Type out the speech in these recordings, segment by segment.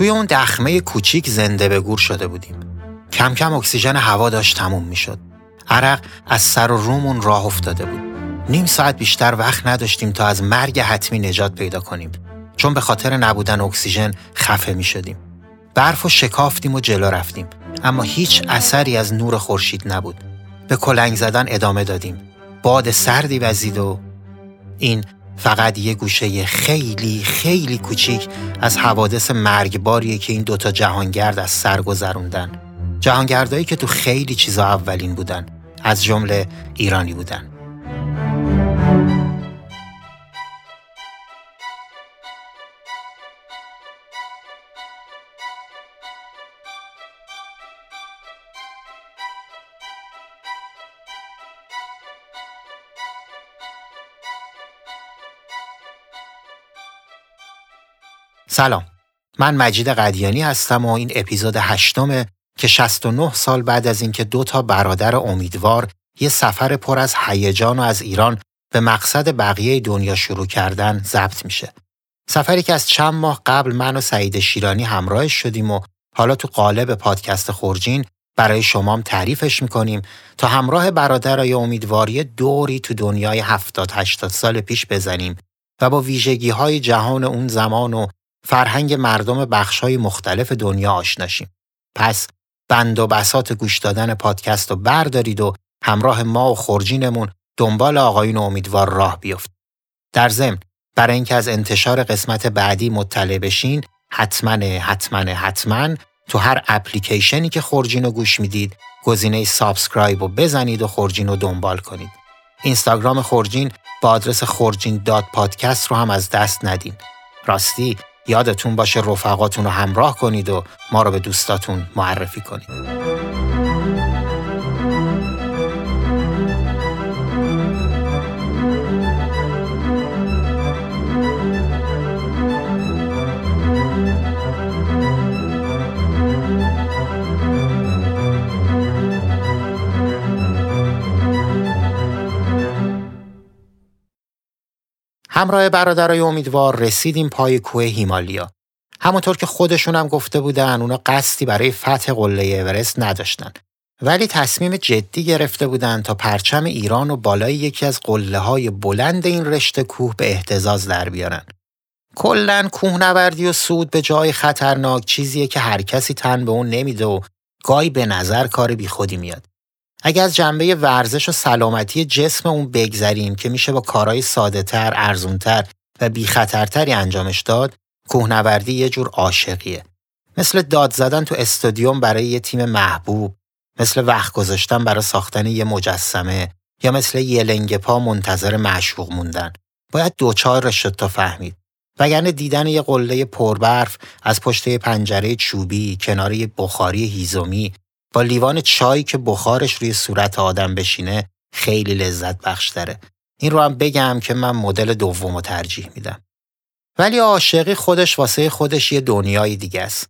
توی اون دخمه کوچیک زنده به گور شده بودیم. کم کم اکسیژن هوا داشت تموم می‌شد. عرق از سر و رومون راه افتاده بود. نیم ساعت بیشتر وقت نداشتیم تا از مرگ حتمی نجات پیدا کنیم. چون به خاطر نبودن اکسیژن خفه می شدیم. برف و شکافتیم و جلو رفتیم. اما هیچ اثری از نور خورشید نبود. به کلنگ زدن ادامه دادیم. باد سردی وزید و این فقط یه گوشه خیلی خیلی کوچیک از حوادث مرگباریه که این دوتا جهانگرد از سر گذروندن. جهانگردایی که تو خیلی چیزا اولین بودن. از جمله ایرانی بودن. سلام من مجید قدیانی هستم و این اپیزود هشتمه که 69 سال بعد از اینکه دو تا برادر امیدوار یه سفر پر از هیجان و از ایران به مقصد بقیه دنیا شروع کردن ضبط میشه. سفری که از چند ماه قبل من و سعید شیرانی همراهش شدیم و حالا تو قالب پادکست خورجین برای شمام تعریفش می‌کنیم تا همراه برادرای امیدواری دوری تو دنیای 70 80 سال پیش بزنیم و با ویژگی های جهان اون زمان و فرهنگ مردم بخشهای مختلف دنیا آشنا شیم. پس بند و بساط گوش دادن پادکست رو بردارید و همراه ما و خورجینمون دنبال آقایون امیدوار راه بیفت. در ضمن برای اینکه از انتشار قسمت بعدی مطلع بشین حتما حتما حتما تو هر اپلیکیشنی که خورجین رو گوش می‌دید گزینه subscribe رو بزنید و خورجین رو دنبال کنید. اینستاگرام خورجین با آدرس خورجین داد پادکست رو هم از دست ندین. راستی یادتون باشه رفقاتون رو همراه کنید و ما رو به دوستاتون معرفی کنید. همراه برادرای امیدوار رسیدیم پای کوه هیمالیا. همونطور که خودشون هم گفته بودن اونا قصدی برای فتح قله اورست نداشتن. ولی تصمیم جدی گرفته بودن تا پرچم ایران و بالای یکی از قله های بلند این رشته کوه به احتزاز در بیارن. کلا کوهنوردی و سود به جای خطرناک چیزیه که هر کسی تن به اون نمیده و گاهی به نظر کار بیخودی میاد. اگر از جنبه ورزش و سلامتی جسم اون بگذریم که میشه با کارهای ساده تر، ارزونتر و بی خطرتری انجامش داد، کوهنوردی یه جور عاشقیه. مثل داد زدن تو استادیوم برای یه تیم محبوب، مثل وقت گذاشتن برای ساختن یه مجسمه یا مثل یه لنگ پا منتظر معشوق موندن. باید دوچار شد تا فهمید. وگرنه دیدن یه قله پربرف از پشت پنجره چوبی کنار یه بخاری هیزومی با لیوان چای که بخارش روی صورت آدم بشینه خیلی لذت بخش داره. این رو هم بگم که من مدل دوم رو ترجیح میدم. ولی عاشقی خودش واسه خودش یه دنیای دیگه است.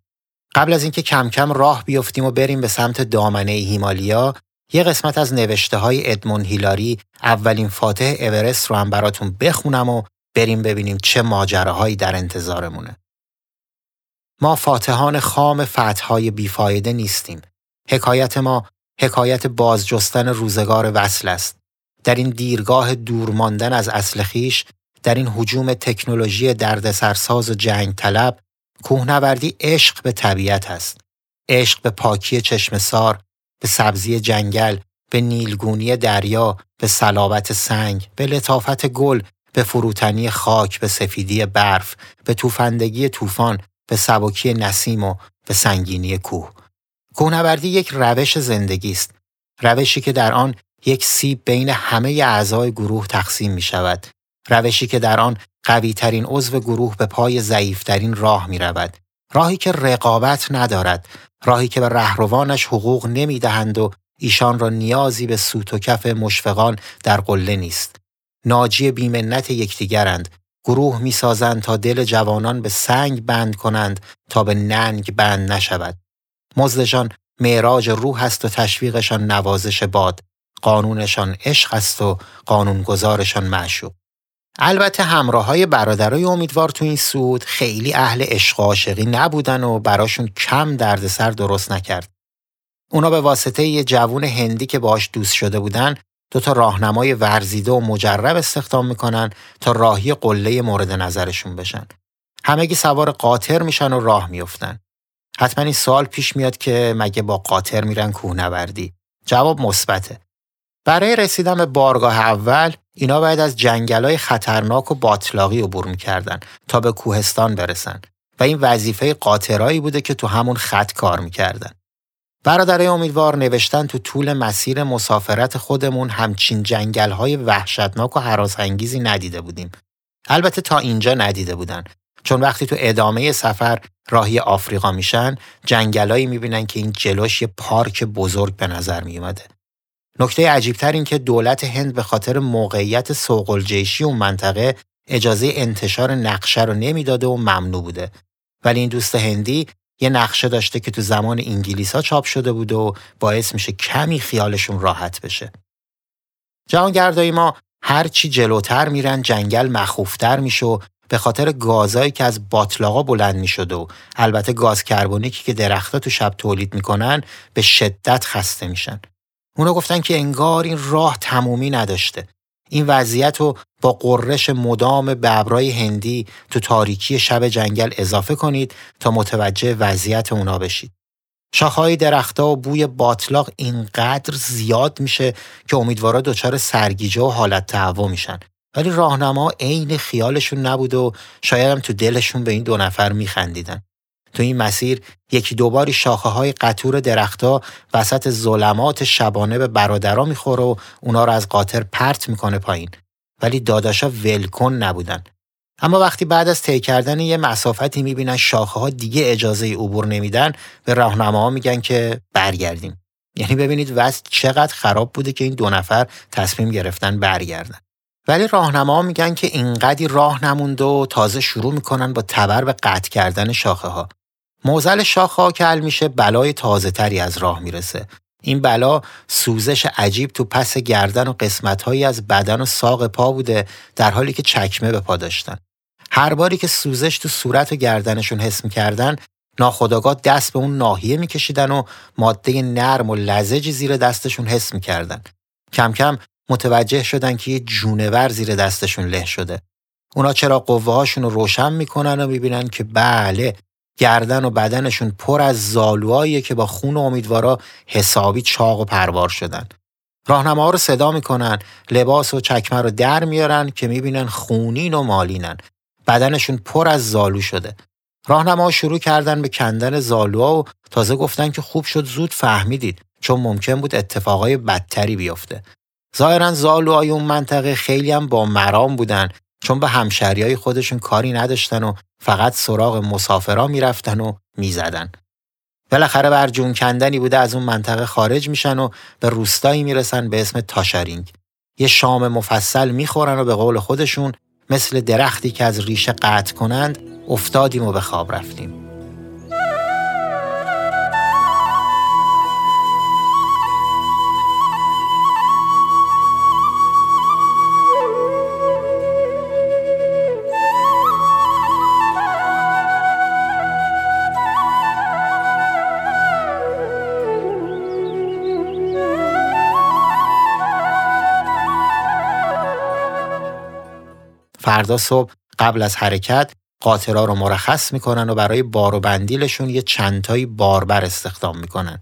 قبل از اینکه کم کم راه بیفتیم و بریم به سمت دامنه هیمالیا، یه قسمت از نوشته های ادمون هیلاری اولین فاتح اورست رو هم براتون بخونم و بریم ببینیم چه ماجراهایی در انتظارمونه. ما فاتحان خام فتحهای بیفایده نیستیم. حکایت ما حکایت بازجستن روزگار وصل است. در این دیرگاه دور ماندن از اصل خیش، در این حجوم تکنولوژی دردسرساز و جنگ طلب، کوهنوردی عشق به طبیعت است. عشق به پاکی چشم سار، به سبزی جنگل، به نیلگونی دریا، به صلابت سنگ، به لطافت گل، به فروتنی خاک، به سفیدی برف، به توفندگی طوفان، به سبکی نسیم و به سنگینی کوه. کوهنوردی یک روش زندگی است. روشی که در آن یک سیب بین همه اعضای گروه تقسیم می شود. روشی که در آن قوی ترین عضو گروه به پای ضعیفترین راه می رود. راهی که رقابت ندارد. راهی که به رهروانش حقوق نمی دهند و ایشان را نیازی به سوت و کف مشفقان در قله نیست. ناجی بیمنت یکدیگرند. گروه می‌سازند تا دل جوانان به سنگ بند کنند تا به ننگ بند نشود. مزدشان معراج روح است و تشویقشان نوازش باد قانونشان عشق است و قانونگذارشان معشوق البته همراه های برادرای امیدوار تو این سود خیلی اهل عشق عاشقی نبودن و براشون کم دردسر درست نکرد. اونا به واسطه یه جوون هندی که باش دوست شده بودن دو تا راهنمای ورزیده و مجرب استخدام می‌کنن تا راهی قله مورد نظرشون بشن. همگی سوار قاطر میشن و راه میفتن. حتما این سوال پیش میاد که مگه با قاطر میرن کوهنوردی؟ جواب مثبته. برای رسیدن به بارگاه اول اینا باید از های خطرناک و باطلاقی عبور می‌کردن تا به کوهستان برسن و این وظیفه قاطرایی بوده که تو همون خط کار می‌کردن. برادرای امیدوار نوشتن تو طول مسیر مسافرت خودمون همچین جنگل های وحشتناک و حراس انگیزی ندیده بودیم. البته تا اینجا ندیده بودن چون وقتی تو ادامه سفر راهی آفریقا میشن جنگلایی می‌بینن که این جلوش یه پارک بزرگ به نظر میومده. نکته عجیبتر این که دولت هند به خاطر موقعیت سوق الجیشی اون منطقه اجازه انتشار نقشه رو نمی‌داده و ممنوع بوده. ولی این دوست هندی یه نقشه داشته که تو زمان انگلیس ها چاپ شده بود و باعث میشه کمی خیالشون راحت بشه. جهانگردای ما هرچی جلوتر میرن جنگل مخوفتر میشه و به خاطر گازایی که از باطلاقا بلند می‌شده و البته گاز کربونیکی که درختها تو شب تولید می‌کنن به شدت خسته میشن. اونا گفتن که انگار این راه تمومی نداشته. این وضعیت رو با قررش مدام ببرای هندی تو تاریکی شب جنگل اضافه کنید تا متوجه وضعیت اونا بشید. شاخهای درختها و بوی باطلاق اینقدر زیاد میشه که امیدوارا دچار سرگیجه و حالت تهوع میشن. ولی راهنما عین خیالشون نبود و شاید هم تو دلشون به این دو نفر میخندیدن. تو این مسیر یکی دوباری شاخه های قطور درختها وسط ظلمات شبانه به برادرها می‌خوره و اونا رو از قاطر پرت می‌کنه پایین. ولی داداشا ولکن نبودن. اما وقتی بعد از طی کردن یه مسافتی می‌بینن شاخه ها دیگه اجازه عبور نمیدن به راهنماها میگن که برگردیم. یعنی ببینید وضع چقدر خراب بوده که این دو نفر تصمیم گرفتن برگردن. ولی راهنما میگن که اینقدی راه نمونده و تازه شروع می‌کنن با تبر به قطع کردن شاخه ها موزل شاخ ها کل میشه بلای تازه تری از راه می‌رسه. این بلا سوزش عجیب تو پس گردن و قسمت هایی از بدن و ساق پا بوده در حالی که چکمه به پا داشتن. هر باری که سوزش تو صورت و گردنشون حس می‌کردن ناخداگاه دست به اون ناحیه میکشیدن و ماده نرم و لزجی زیر دستشون حس می‌کردن. کم کم متوجه شدن که یه جونور زیر دستشون له شده. اونا چرا قوه هاشون رو روشن می‌کنن و می‌بینن که بله گردن و بدنشون پر از زالوهایی که با خون و امیدوارا حسابی چاق و پروار شدن. راهنما رو صدا می‌کنن لباس و چکمه رو در میارن که می‌بینن خونین و مالینن بدنشون پر از زالو شده راهنما شروع کردن به کندن زالوها و تازه گفتن که خوب شد زود فهمیدید چون ممکن بود اتفاقای بدتری بیفته ظاهرا زالوهای اون منطقه خیلی هم با مرام بودن چون به همشریای خودشون کاری نداشتن و فقط سراغ مسافرا می‌رفتن و می‌زدن. بالاخره بر جون کندنی بوده از اون منطقه خارج میشن و به روستایی می‌رسن به اسم تاشارینگ. یه شام مفصل می‌خورن و به قول خودشون مثل درختی که از ریشه قطع کنند افتادیم و به خواب رفتیم. فردا صبح قبل از حرکت قاطرا رو مرخص می‌کنن و برای بار و بندیلشون یه چندتایی باربر استخدام می‌کنن.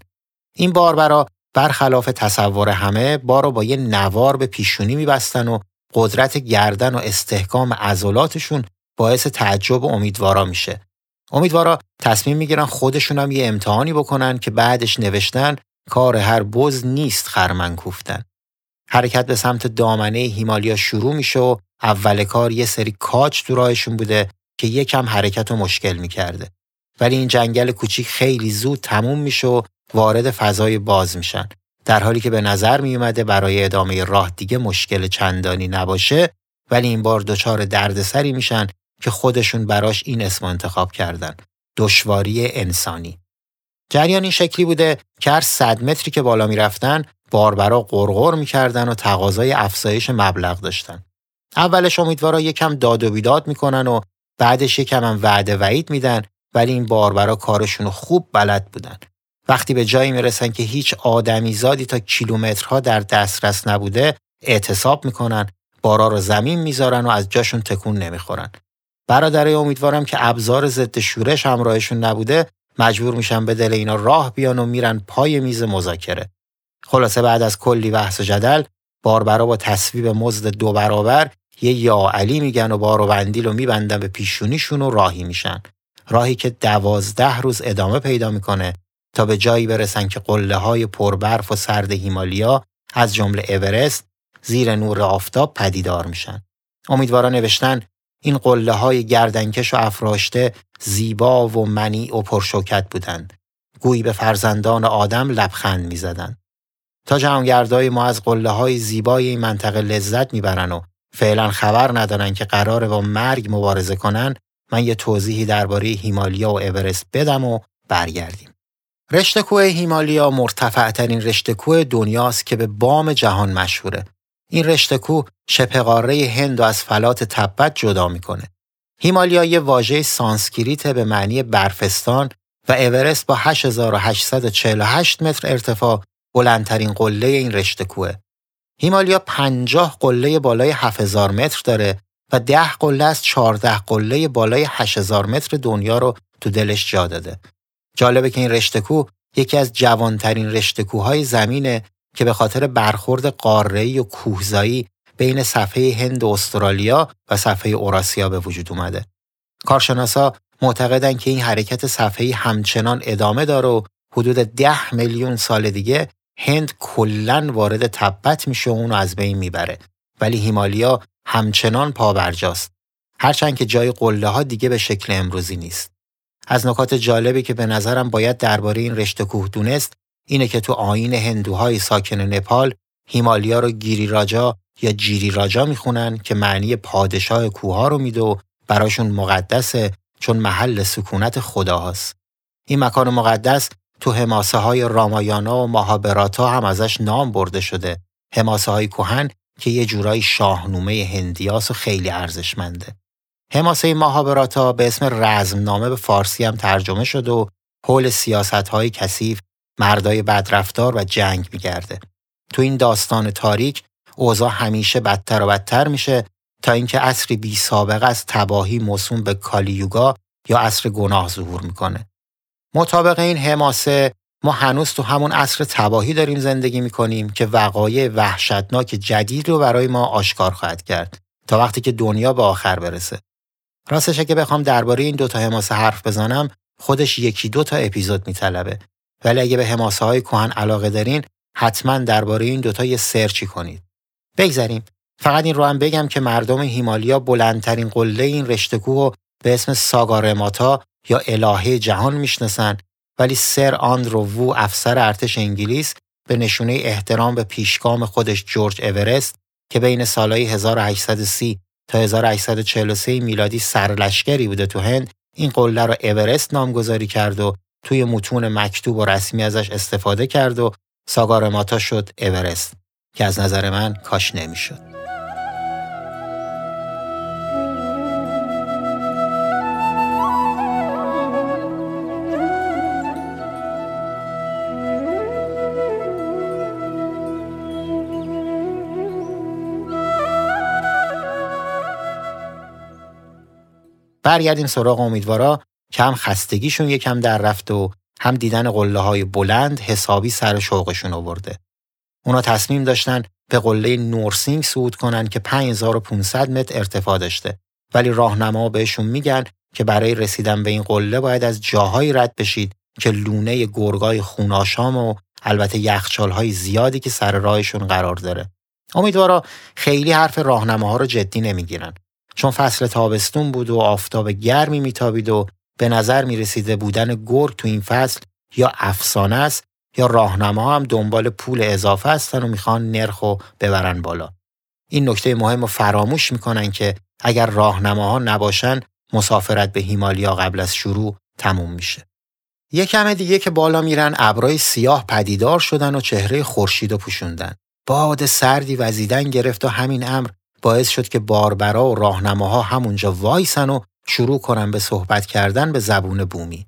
این باربرا برخلاف تصور همه بار رو با یه نوار به پیشونی میبستن و قدرت گردن و استحکام عضلاتشون باعث تعجب و امیدوارا میشه. امیدوارا تصمیم می‌گیرن خودشون هم یه امتحانی بکنن که بعدش نوشتن کار هر بز نیست خرمن کوفتن. حرکت به سمت دامنه هیمالیا شروع میشه و اول کار یه سری کاج تو راهشون بوده که یکم حرکت و مشکل می‌کرده. ولی این جنگل کوچیک خیلی زود تموم میشه و وارد فضای باز میشن. در حالی که به نظر میومده برای ادامه راه دیگه مشکل چندانی نباشه ولی این بار دچار دردسری میشن که خودشون براش این اسم انتخاب کردن. دشواری انسانی. جریان این شکلی بوده که هر صد متری که بالا می‌رفتن باربرا قرقر می‌کردن و تقاضای افزایش مبلغ داشتن. اولش امیدوارا یکم داد و بیداد می‌کنن و بعدش یکم هم وعده وعید میدن ولی این باربرا کارشون خوب بلد بودن. وقتی به جایی می‌رسن که هیچ آدمیزادی تا کیلومترها در دسترس نبوده اعتصاب می‌کنن بارا رو زمین می‌ذارن و از جاشون تکون نمی‌خورن. برادرای امیدوارم که ابزار ضد شورش همراهشون نبوده مجبور میشن به دل اینا راه بیان و میرن پای میز مذاکره. خلاصه بعد از کلی بحث و جدل باربرا با تصویب مزد دو برابر یه یا علی میگن و بار و بندیل رو میبندن به پیشونیشون و راهی میشن. راهی که دوازده روز ادامه پیدا می‌کنه تا به جایی برسن که قله های پربرف و سرد هیمالیا از جمله اورست زیر نور آفتاب پدیدار میشن. امیدوارا نوشتن این قله های گردنکش و افراشته زیبا و منی و پرشوکت بودند. گویی به فرزندان آدم لبخند می‌زدند. تا جهانگردای ما از قله های زیبای این منطقه لذت می‌برن و فعلا خبر ندارن که قرار با مرگ مبارزه کنن من یه توضیحی درباره هیمالیا و اورست بدم و برگردیم. رشته کوه هیمالیا مرتفع ترین رشته کوه دنیاست که به بام جهان مشهوره. این رشته کوه شبه قاره هند و از فلات تبت جدا می‌کنه. هیمالیا یه واژه سانسکریت به معنی برفستان و اورست با 8848 متر ارتفاع بلندترین قله این رشته کوه. هیمالیا 50 قله بالای 7000 متر داره و 10 قله از 14 قله بالای 8000 متر دنیا رو تو دلش جا داده. جالبه که این رشته کوه یکی از جوانترین رشته کوههای زمینه که به خاطر برخورد قاره‌ای و کوهزایی بین صفحه هند و استرالیا و صفحه اوراسیا به وجود اومده. کارشناسا معتقدن که این حرکت صفحه‌ای همچنان ادامه داره و حدود ده میلیون سال دیگه هند کلا وارد تبت میشه و اونو از بین می‌بره. ولی هیمالیا همچنان پابرجاست هرچند که جای قله ها دیگه به شکل امروزی نیست. از نکات جالبی که به نظرم باید درباره این رشته کوه دونست اینه که تو آین هندوهای ساکن نپال هیمالیا رو گیری راجا یا جیری راجا می‌خونن که معنی پادشاه کوه رو میده و براشون مقدسه چون محل سکونت خداهاست. این مکان مقدس تو حماسه های رامایانا و ماهابراتا هم ازش نام برده شده. حماسه های کوهن که یه جورایی شاهنومه هندیاس و خیلی ارزشمنده. حماسه ماهابراتا به اسم رزمنامه به فارسی هم ترجمه شده و حول سیاست های کثیف، مردای بدرفتار و جنگ میگرده. تو این داستان تاریک اوضاع همیشه بدتر و بدتر میشه تا اینکه عصری بی سابقه از تباهی موسوم به کالیوگا یا عصر گناه ظهور می‌کنه. مطابق این حماسه ما هنوز تو همون عصر تباهی داریم زندگی می‌کنیم که وقایع وحشتناک جدید رو برای ما آشکار خواهد کرد تا وقتی که دنیا به آخر برسه. راستش که بخوام درباره این دوتا حماسه حرف بزنم خودش یکی دو تا اپیزود میطلبه ولی اگه به حماسه های کهن علاقه دارین حتما درباره این دوتا یه سرچی کنید. بگذریم فقط این رو هم بگم که مردم هیمالیا بلندترین قله این رشته کوه به اسم ساگارماتا یا الهه جهان می‌شناسن ولی سر آندرو وو افسر ارتش انگلیس به نشونه احترام به پیشگام خودش جورج اورست که بین سالهای 1830 تا 1843 میلادی سرلشکری بوده تو هند این قله رو اورست نامگذاری کرد و توی متون مکتوب و رسمی ازش استفاده کرد و ساگارماتا شد اورست که از نظر من کاش نمی‌شد. برگردیم سراغ امیدوارا که هم خستگیشون یکم در رفت و هم دیدن قله های بلند حسابی سر شوقشون آورده. اونا تصمیم داشتن به قله نورسینگ صعود کنن که 5500 متر ارتفاع داشته ولی راهنما بهشون میگن که برای رسیدن به این قله باید از جاهایی رد بشید که لونه گرگای خوناشام و البته یخچالهای زیادی که سر راهشون قرار داره. امیدوارا خیلی حرف راهنماها رو جدی نمی‌گیرن چون فصل تابستون بود و آفتاب گرمی میتابید و به نظر می‌رسیده بودن گرگ تو این فصل یا افسانه است یا راهنما هم دنبال پول اضافه هستن و می‌خوان نرخ و ببرن بالا. این نکته مهم رو فراموش می‌کنن که اگر راهنماها نباشن مسافرت به هیمالیا قبل از شروع تموم میشه. یه کم دیگه که بالا میرن ابرای سیاه پدیدار شدن و چهره خورشید پوشوندن. باد سردی وزیدن گرفت و همین امر باعث شد که باربرا و راهنماها همونجا وایسن و شروع کنن به صحبت کردن به زبون بومی.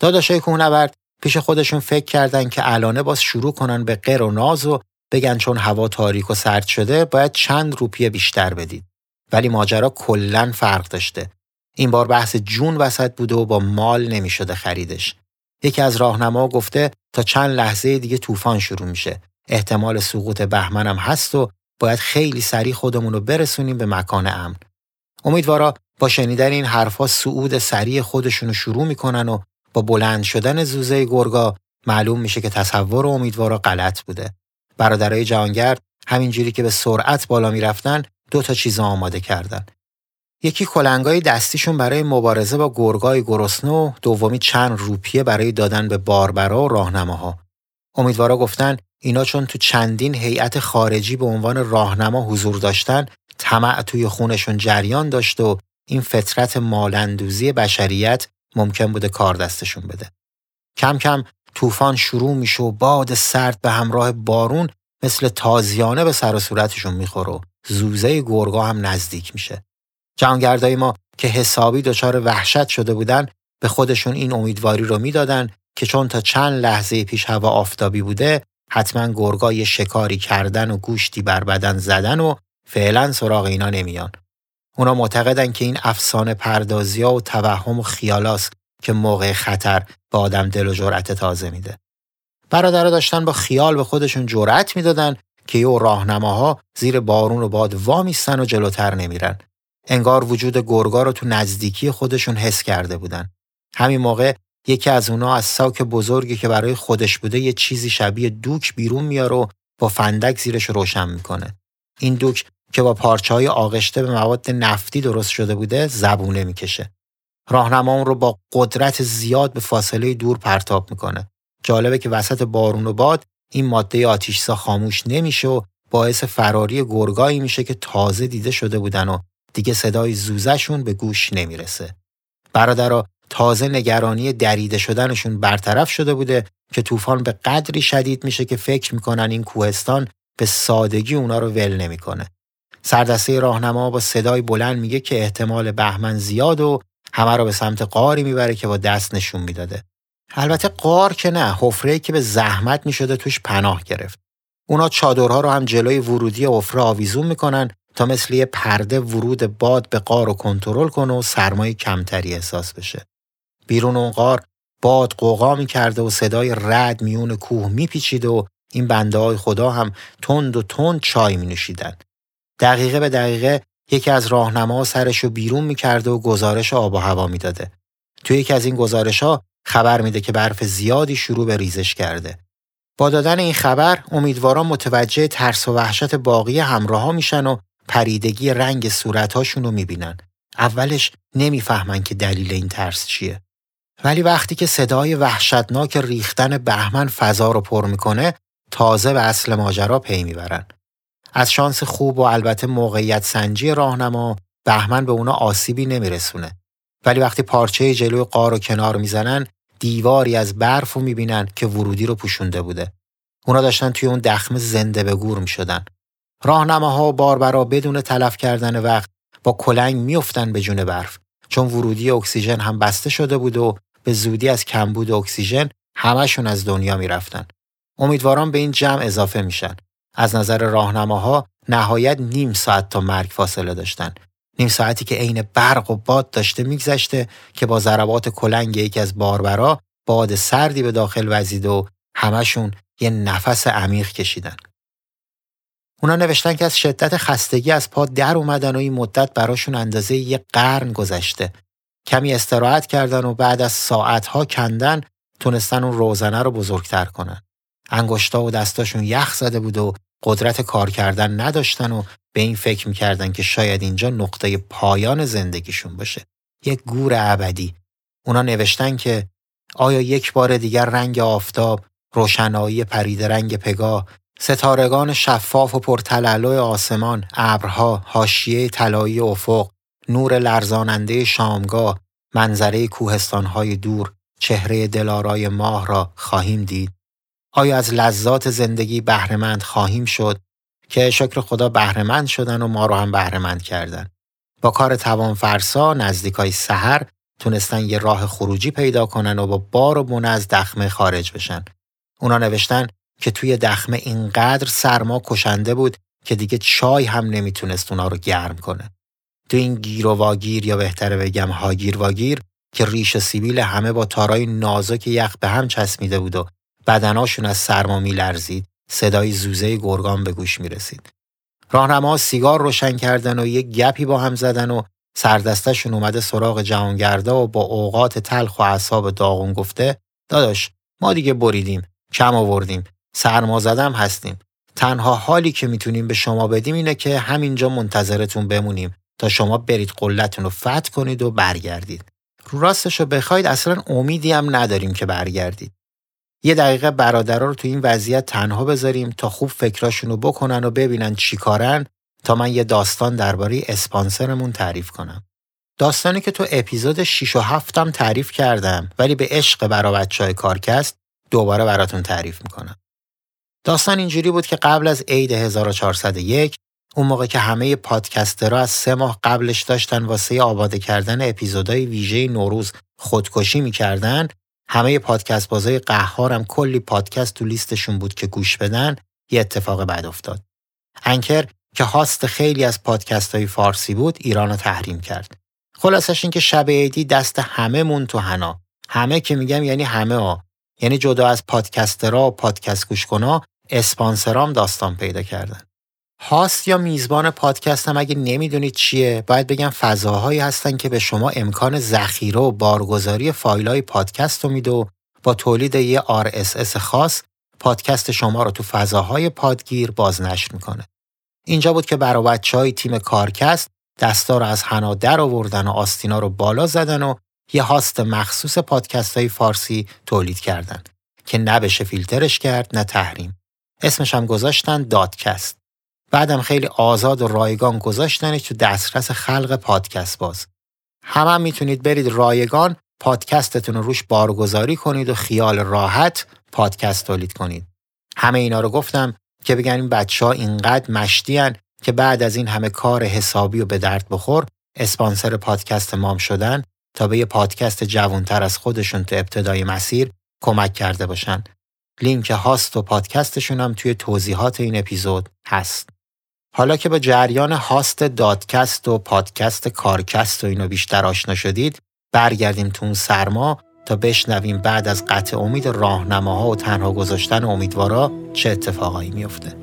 داداشای کوهنورد پیش خودشون فکر کردن که الانه باز شروع کنن به قر و ناز و بگن چون هوا تاریک و سرد شده باید چند روپیه بیشتر بدید. ولی ماجرا کلا فرق داشته. این بار بحث جون وسط بوده و با مال نمی‌شده خریدش. یکی از راهنما گفته تا چند لحظه دیگه طوفان شروع میشه. احتمال سقوط بهمنم هست و باید خیلی سریع خودمون رو برسونیم به مکان امن. امیدوارا با شنیدن این حرفا صعود سریع خودشون رو شروع می‌کنن و با بلند شدن زوزه گرگا معلوم میشه که تصور امیدوارا غلط بوده. برادرای جهانگرد همینجوری که به سرعت بالا می‌رفتن دو تا چیز آماده کردن. یکی کلنگای دستیشون برای مبارزه با گرگای گرسنه و دومی چند روپیه برای دادن به باربرا و راهنماها. امیدوارا گفتن اینا چون تو چندین هیئت خارجی به عنوان راهنما حضور داشتن طمع توی خونشون جریان داشت و این فطرت مالندوزی بشریت ممکن بوده کار دستشون بده. کم کم طوفان شروع میشه و باد سرد به همراه بارون مثل تازیانه به سر و صورتشون می‌خوره و زوزه گرگا هم نزدیک میشه. جهانگردای ما که حسابی دچار وحشت شده بودن به خودشون این امیدواری رو می‌دادن که چون تا چند لحظه پیش هوا آفتابی بوده حتما گرگای شکاری کردن و گوشتی بر بدن زدن و فعلا سراغ اینا نمیان. اونا معتقدن که این افسانه پردازی ها و توهم و خیالاست که موقع خطر به آدم دل و جرأت تازه میده. برادرها داشتن با خیال به خودشون جرأت می‌دادن که یه راهنماها زیر بارون و باد وامیستن و جلوتر نمیرن. انگار وجود گرگا رو تو نزدیکی خودشون حس کرده بودن. همین موقع یکی از اونا از ساک بزرگی که برای خودش بوده یه چیزی شبیه دوک بیرون میاره و با فندک زیرش روشن می‌کنه. این دوک که با پارچه های آغشته به مواد نفتی درست شده بوده زبونه می‌کشه. راهنما اون رو با قدرت زیاد به فاصله دور پرتاب می‌کنه. جالبه که وسط بارون و باد این ماده آتیشسا خاموش نمیشه و باعث فراری گرگایی میشه که تازه دیده شده بودن و دیگه صدای زوزشون به گوش نمی‌رسه. برادرها تازه نگرانی دریده شدنشون برطرف شده بوده که طوفان به قدری شدید میشه که فکر می‌کنن این کوهستان به سادگی اونا رو ول نمی‌کنه. سردسته راهنما با صدای بلند میگه که احتمال بهمن زیاد و همه رو به سمت قاری می‌بره که با دست نشون می‌داده. البته قار که نه حفره که به زحمت می‌شده توش پناه گرفت. اونا چادرها رو هم جلوی ورودی حفره آویزون می‌کنن تا مثل یه پرده ورود باد به قار رو کنترل کنه و سرمای کمتری احساس بشه. بیرون اون غار باد قوقا می‌کرده و صدای رد میون کوه میپیچیده و این بنده های خدا هم تند و تند چای می نوشیدن. دقیقه به دقیقه یکی از راهنما سرش رو بیرون می‌کرده و گزارش آب و هوا می‌داده. توی یکی از این گزارش ها خبر میده که برف زیادی شروع به ریزش کرده. با دادن این خبر امیدواران متوجه ترس و وحشت باقی همراه ها میشن و پریدگی رنگ صورتهاشون رو می‌بینن. اولش نمی‌فهمن که دلیل این ترس چیه. ولی وقتی که صدای وحشتناک ریختن بهمن فضا رو پر می‌کنه تازه به اصل ماجرا پی می‌برن. از شانس خوب و البته موقعیت سنجی راهنما بهمن به اونا آسیبی نمیرسونه. ولی وقتی پارچه جلوی قار رو کنار می‌زنن دیواری از برف رو می‌بینن که ورودی رو پوشونده بوده. اونا داشتن توی اون دخمه زنده به گور می‌شدن. راهنماها و باربرا بدون تلف کردن وقت با کلنگ میافتن به جون برف چون ورودی اکسیژن هم بسته شده بود و به زودی از کمبود اکسیژن همشون از دنیا می‌رفتن. امیدواران به این جمع اضافه میشن. از نظر راهنماها نهایت نیم ساعت تا مرگ فاصله داشتن. نیم ساعتی که عین برق و باد داشته میگذشته که با ضربات کلنگ یکی از باربرا باد سردی به داخل وزید و همشون یه نفس عمیق کشیدن. اونا نوشتن که از شدت خستگی از پا در اومدن و این مدت براشون اندازه یه قرن گذشته. کمی استراحت کردن و بعد از ساعتها کندن تونستن اون روزنه رو بزرگتر کنن. انگشتا و دستاشون یخ زده بود و قدرت کار کردن نداشتن و به این فکر می‌کردن که شاید اینجا نقطه پایان زندگیشون باشه. یک گور ابدی. اونا نوشتن که آیا یک بار دیگر رنگ آفتاب، روشنایی پرید رنگ پگاه، ستارگان شفاف و پرتلالو آسمان، ابرها، حاشیه طلایی افق، نور لرزاننده شامگاه، منظره کوهستانهای دور، چهره دلارای ماه را خواهیم دید؟ آیا از لذات زندگی بهرهمند خواهیم شد که شکر خدا بهرهمند شدن و ما رو هم بهرهمند کردن. با کار توان فرسا نزدیکای سحر تونستن یه راه خروجی پیدا کنن و با بار و بونه از دخمه خارج بشن. اونا نوشتن که توی دخمه اینقدر سرما کشنده بود که دیگه چای هم نمی‌تونست اونا رو گرم کنه. تو این گیر و واگیر یا بهتره بگم هاگیر واگیر که ریش سیبیل همه با تارای نازک یخ به هم چسبیده بود و بدناشون از سرما میلرزید. صدای زوزه گرگان به گوش می‌رسید. راهنما سیگار روشن کردن و یک گپی با هم زدن و سردستشون اومده سراغ جهانگردا و با اوقات تلخ و اعصاب داغون گفته داداش ما دیگه بریدیم کم آوردیم سرما زدم هستیم. تنها حالی که می‌تونیم به شما بدیم اینه که همینجا منتظرتون بمونیم. تا شما برید قلتون رو فتح کنید و برگردید راستش رو بخواید اصلا امیدی هم نداریم که برگردید یه دقیقه برادرها رو تو این وضعیت تنها بذاریم تا خوب فکراشون رو بکنن و ببینن چی کارن تا من یه داستان درباره اسپانسرمون تعریف کنم. داستانی که تو اپیزود 6 و 7 هم تعریف کردم ولی به عشق برا بچه های کارکست دوباره براتون تعریف می‌کنم. داستان اینجوری بود که قبل از عید 1401 اون موقع که همه پادکسترها از سه ماه قبلش داشتن واسه آباده کردن اپیزودهای ویژه نوروز خودکشی می‌کردن همه پادکست بازای قهارم کلی پادکست تو لیستشون بود که گوش بدن یه اتفاق بد افتاد. انکر که هاست خیلی از پادکست های فارسی بود ایران رو تحریم کرد. خلاصش این که شب عیدی دست همه مون تو هنا. همه که میگم یعنی همه ها. یعنی جدا از پادکسترا و پادکست گوشکنا اسپانسرام داستان پیدا کردن. هاست یا میزبان پادکست هم اگه نمی‌دونید چیه باید بگم فضاهایی هستن که به شما امکان ذخیره و بارگذاری فایل های پادکست رو میده و با تولید یه RSS خاص پادکست شما رو تو فضاهای پادگیر بازنشر می‌کنه. اینجا بود که برای بچه های تیم کارکست دستا رو از حنا در آوردن و آستینا رو بالا زدن و یه هاست مخصوص پادکست های فارسی تولید کردن که نه بشه فیلترش کرد نه تحریم. اسمش هم گذاشتن دادکست. بعدم خیلی آزاد و رایگان گذاشتنش تو دسترس خلق پادکست باز. همه هم می‌تونید برید رایگان پادکستتون رو روش بارگذاری کنید و خیال راحت پادکست تولید کنید. همه اینا رو گفتم که بگن این بچه ها اینقدر مشتیان که بعد از این همه کار حسابی و به درد بخور اسپانسر پادکست مام شدن تا به یه پادکست جوانتر از خودشون تو ابتدای مسیر کمک کرده باشن. لینک هاست و پادکستشون هم توی توضیحات این اپیزود هست. حالا که به جریان هاست دادکست و پادکست کارکست و اینو بیشتر آشنا شدید برگردیم تو اون سرما تا بشنویم بعد از قطع امید راهنماها و تنها گذاشتن امیدوارا چه اتفاقایی میفته.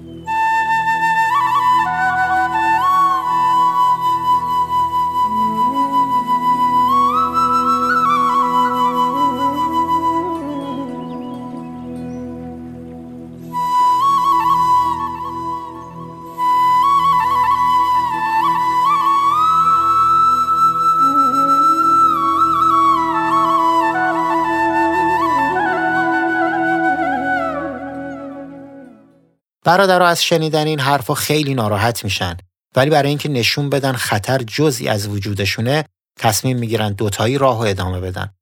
برادرها از شنیدن این حرفا خیلی ناراحت میشن ولی برای اینکه نشون بدن خطر جزئی از وجودشونه تصمیم می‌گیرن دوتایی راه و ادامه بدن.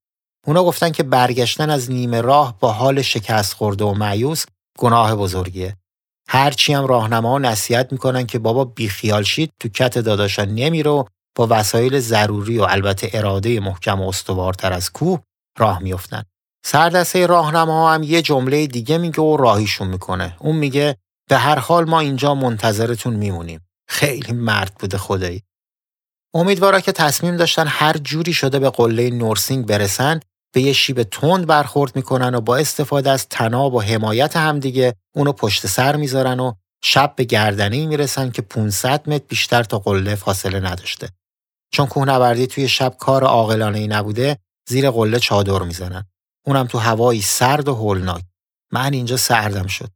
اونا گفتن که برگشتن از نیمه راه با حال شکست خورده و معیوس گناه بزرگیه. هرچی هم راهنما نصیحت می‌کنن که بابا بیخیال شید تو کت داداشا نمیره با وسایل ضروری و البته اراده محکم و استوارتر از کوه راه میفتن. سردسته راهنما هم یه جمله دیگه میگه و راهیشون می‌کنه. اون میگه به هر حال ما اینجا منتظرتون میمونیم. خیلی مرد بوده خدایی. امیدوارا که تصمیم داشتن هر جوری شده به قله نورسینگ برسن به یه شیب تند برخورد می‌کنن و با استفاده از تناب و حمایت همدیگه اونو پشت سر می‌ذارن و شب به گردنه می‌رسن که 500 متر بیشتر تا قله فاصله نداشته. چون کوهنوردی توی شب کار عاقلانه ای نبوده زیر قله چادر می‌زنن. اونم تو هوایی سرد و هولناک. من اینجا سردم شد.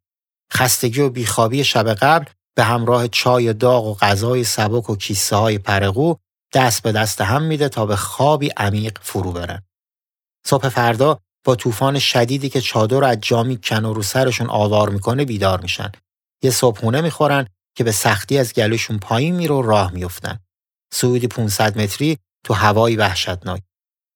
خستگی و بیخوابی شب قبل به همراه چای داغ و غذای سبک و کیسه های پرقو دست به دست هم میده تا به خوابی عمیق فرو برن. صبح فردا با طوفان شدیدی که چادر از جا میکن و رو سرشون آوار می‌کنه بیدار میشن. یه صبحونه می‌خورن که به سختی از گلوشون پایین میره و راه میفتن. سعودی 500 متری تو هوایی وحشتناک.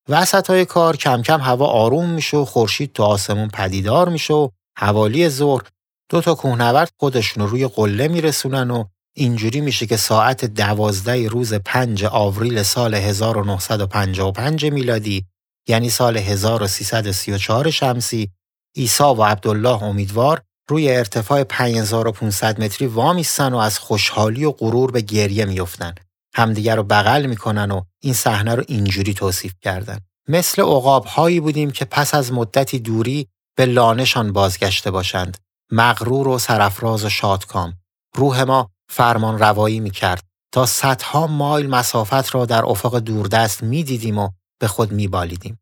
وسط های کار کم کم هوا آروم میشه و خورشید تو آسمون پدیدار میشه و حوالی ظهر دو تا کوهنورد خودشون رو روی قله میرسونن و اینجوری میشه که ساعت دوازده روز 5 آوریل سال 1955 میلادی یعنی سال 1334 شمسی عیسی و عبدالله امیدوار روی ارتفاع 5500 متری وامیستن و از خوشحالی و غرور به گریه میفتن. همدیگر رو بغل می‌کنن و این صحنه رو اینجوری توصیف کردن. مثل عقاب هایی بودیم که پس از مدتی دوری به لانشان بازگشته باشند. مغرور و سرفراز و شادکام. روح ما فرمان روایی می کرد تا صدها مایل مسافت را در افق دوردست می دیدیم و به خود می بالیدیم.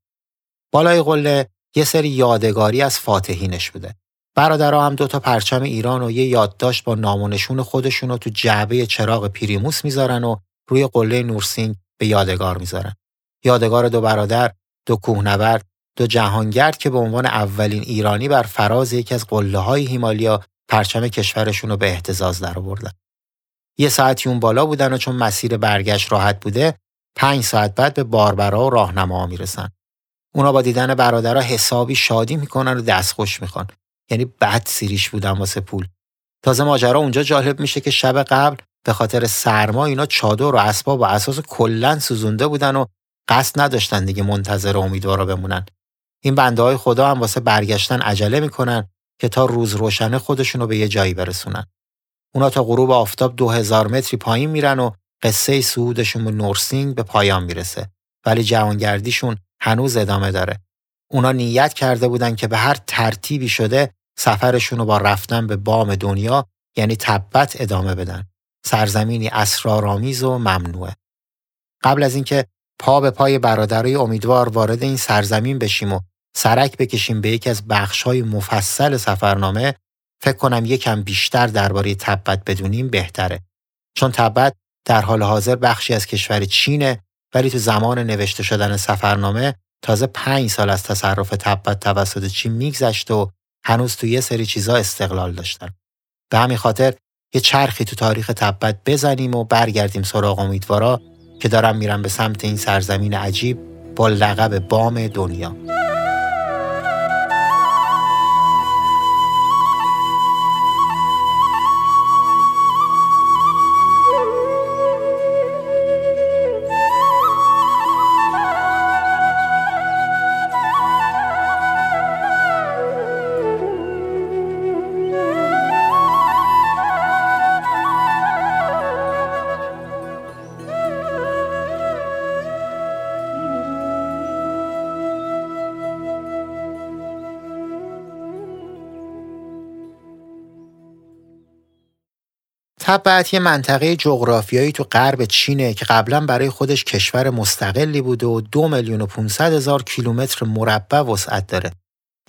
بالای قله یه سری یادگاری از فاتحینش بوده. برادرها هم دو تا پرچم ایران و یه یادداشت با نام خودشون رو تو جعبه چراغ پریموس می‌ذارن و روی قله نورسینگ به یادگار می‌ذارن. یادگار دو برادر، دو کوهنورد، دو جهانگرد که به عنوان اولین ایرانی بر فراز یکی از قله های هیمالیا پرچم کشورشون رو به احتزاز درآوردن. یه ساعتی اون بالا بودن و چون مسیر برگشت راحت بوده، پنج ساعت بعد به باربرا و راهنما می‌رسن. اونا با دیدن برادرها حسابی شادی می‌کنن و دستخوش می‌خوان. یعنی بد سیریش بودن واسه پول. تازه ماجرا اونجا جالب میشه که شب قبل به خاطر سرما اینا چادر و اسباب و اساس کلا سوزونده بودن و قصد نداشتن دیگه منتظر امیدوارا بمونن. این بنده های خدا هم واسه برگشتن عجله می‌کنن که تا روز روشنه خودشونو به یه جایی برسونن. اونا تا غروب آفتاب دو هزار متری پایین میرن و قصه سعودشون به نورسینگ به پایان می‌رسه. ولی جوانگردیشون هنوز ادامه داره. اونا نیت کرده بودن که به هر ترتیبی شده سفرشون رو با رفتن به بام دنیا یعنی تبت ادامه بدن. سرزمینی اسرارآمیز و ممنوعه. قبل از اینکه پا به پای برادرای امیدوار وارد این سرزمین بشیم و سرک بکشیم به یکی از بخشهای مفصل سفرنامه فکر کنم یکم بیشتر درباره تبت بدونیم بهتره. چون تبت در حال حاضر بخشی از کشور چینه ولی تو زمان نوشته شدن سفرنامه تازه پنج سال از تصرف تبت توسط چین میگذشت و هنوز تو یه سری چیزا استقلال داشتن. به همین خاطر یه چرخی تو تاریخ تبت بزنیم و برگردیم سراغ امیدوارا که دارم میرم به سمت این سرزمین عجیب با لقب بام دنیا. تبت یه منطقه جغرافیایی تو غرب چینه که قبلا برای خودش کشور مستقلی بوده و دو میلیون و 500 هزار کیلومتر مربع وسعت داره.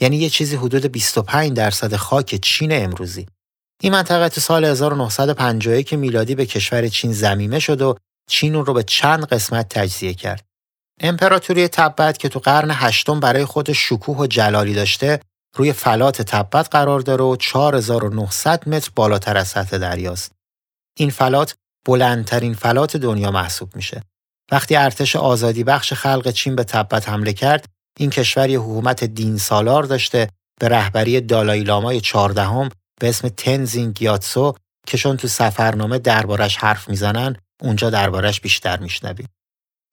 یعنی یه چیزی حدود 25 درصد خاک چین امروزی. این منطقه تو سال 1951 میلادی به کشور چین زمیمه شد و چین رو به چند قسمت تجزیه کرد. امپراتوری تبت که تو قرن هشتم برای خودش شکوه و جلالی داشته روی فلات تبت قرار داره و 4900 متر بالاتر از سطح دریاست. این فلات بلندترین فلات دنیا محسوب میشه. وقتی ارتش آزادی بخش خلق چین به تبت حمله کرد، این کشور یه حکومت دین سالار داشته به رهبری دالای لامای چهاردهم به اسم تنزین گیاتسو که چون تو سفرنامه دربارش حرف می‌زنن اونجا دربارش بیشتر میشنویم.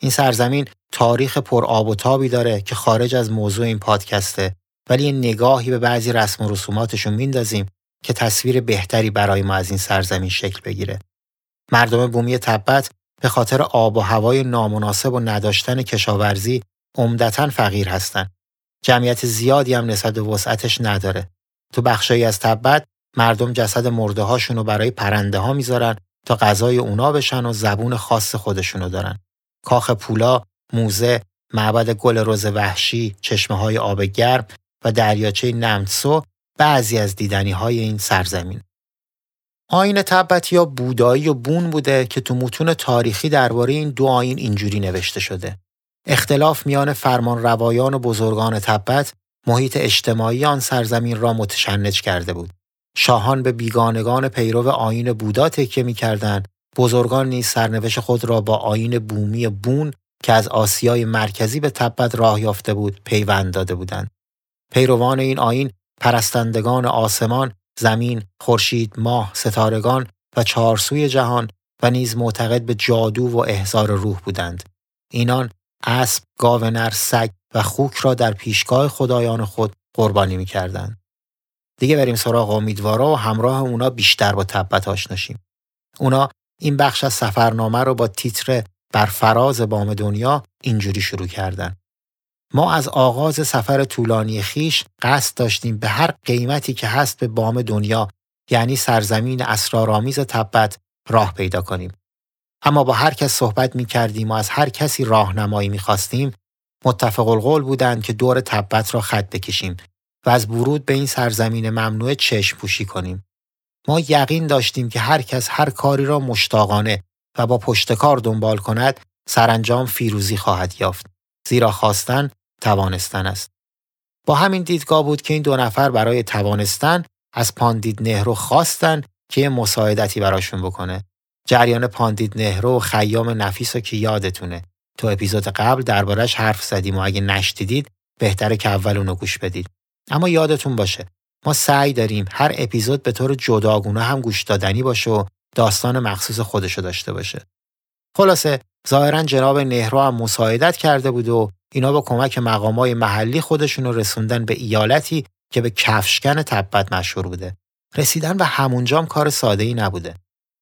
این سرزمین تاریخ پر آب و تابی داره که خارج از موضوع این پادکسته ولی یه نگاهی به بعضی رسم و رسوماتشون میندازیم که تصویر بهتری برای ما از این سرزمین شکل بگیره. مردم بومی تبت به خاطر آب و هوای نامناسب و نداشتن کشاورزی عمدتا فقیر هستند. جمعیت زیادی هم نسبت به وسعتش نداره. تو بخشایی از تبت مردم جسد مرده هاشون رو برای پرنده ها می‌ذارن تا غذای اونا بشن و زبون خاص خودشونو دارن. کاخ پولا، موزه، معبد گل روز وحشی، چشمه های آب گرم و دریاچه نمتسو بعضی از دیدنی های این سرزمین. آین تبت یا بودایی و بون بوده که تو متون تاریخی درباره این دو آین اینجوری نوشته شده. اختلاف میان فرمان روایان و بزرگان تبت محیط اجتماعی آن سرزمین را متشنج کرده بود. شاهان به بیگانگان پیرو آین بودا تکیه می‌کردند بزرگان نیز سرنوشت خود را با آین بومی بون که از آسیای مرکزی به تبت راه یافته بود پیوند داده بودند. پیروان این آین پرستندگان آسمان زمین، خورشید، ماه، ستارگان و چهارسوی جهان و نیز معتقد به جادو و احضار روح بودند. اینان اسب، گاو نر، سگ و خوک را در پیشگاه خدایان خود قربانی می کردند. دیگه بریم سراغ امیدوارا و همراه اونا بیشتر با تبت آشناشیم. اونا این بخش از سفرنامه رو با تیتر بر فراز بام دنیا اینجوری شروع کردن. ما از آغاز سفر طولانی خیش قصد داشتیم به هر قیمتی که هست به بام دنیا یعنی سرزمین اسرارآمیز تبت راه پیدا کنیم. اما با هر کس صحبت می کردیم و از هر کسی راهنمایی می خواستیم متفق القول بودند که دور تبت را خط بکشیم و از ورود به این سرزمین ممنوع چشم پوشی کنیم. ما یقین داشتیم که هر کس هر کاری را مشتاقانه و با پشتکار دنبال کند سرانجام فیروزی خواهد یافت. زیرا خواستن توانستن است. با همین دیدگاه بود که این دو نفر برای توانستن از پاندید نهرو خواستن که یه مساعدتی براشون بکنه. جریان پاندید نهرو و خیام نفیس که یادتونه. تو اپیزود قبل دربارش حرف زدیم و اگه نشدیدید بهتره که اول اونو گوش بدید. اما یادتون باشه ما سعی داریم هر اپیزود به طور جداگونه هم گوش دادنی باشه و داستان مخصوص خودشو داشته باشه. خلاصه ظاهرا جناب نهرو هم مساعدت کرده بود و اینا با کمک مقامای محلی خودشون رو رسوندن به ایالتی که به کفشکن تبت مشهور بوده. رسیدن و همونجام کار ساده ای نبوده.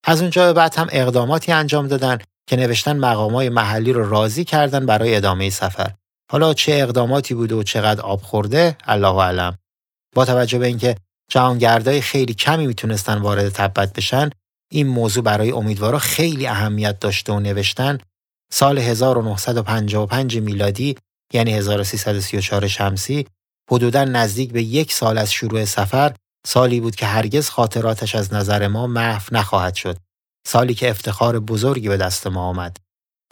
از اونجا به بعد هم اقداماتی انجام دادن که نوشتن مقامای محلی رو راضی کردن برای ادامه سفر. حالا چه اقداماتی بوده و چقدر آب خورده الله علم. با توجه به اینکه جهانگردای خیلی کمی می‌تونستن وارد تبت بشن این موضوع برای امیدوارا خیلی اهمیت داشته و نوشتن سال 1955 میلادی یعنی 1334 شمسی حدودا نزدیک به یک سال از شروع سفر سالی بود که هرگز خاطراتش از نظر ما محو نخواهد شد. سالی که افتخار بزرگی به دست ما آمد.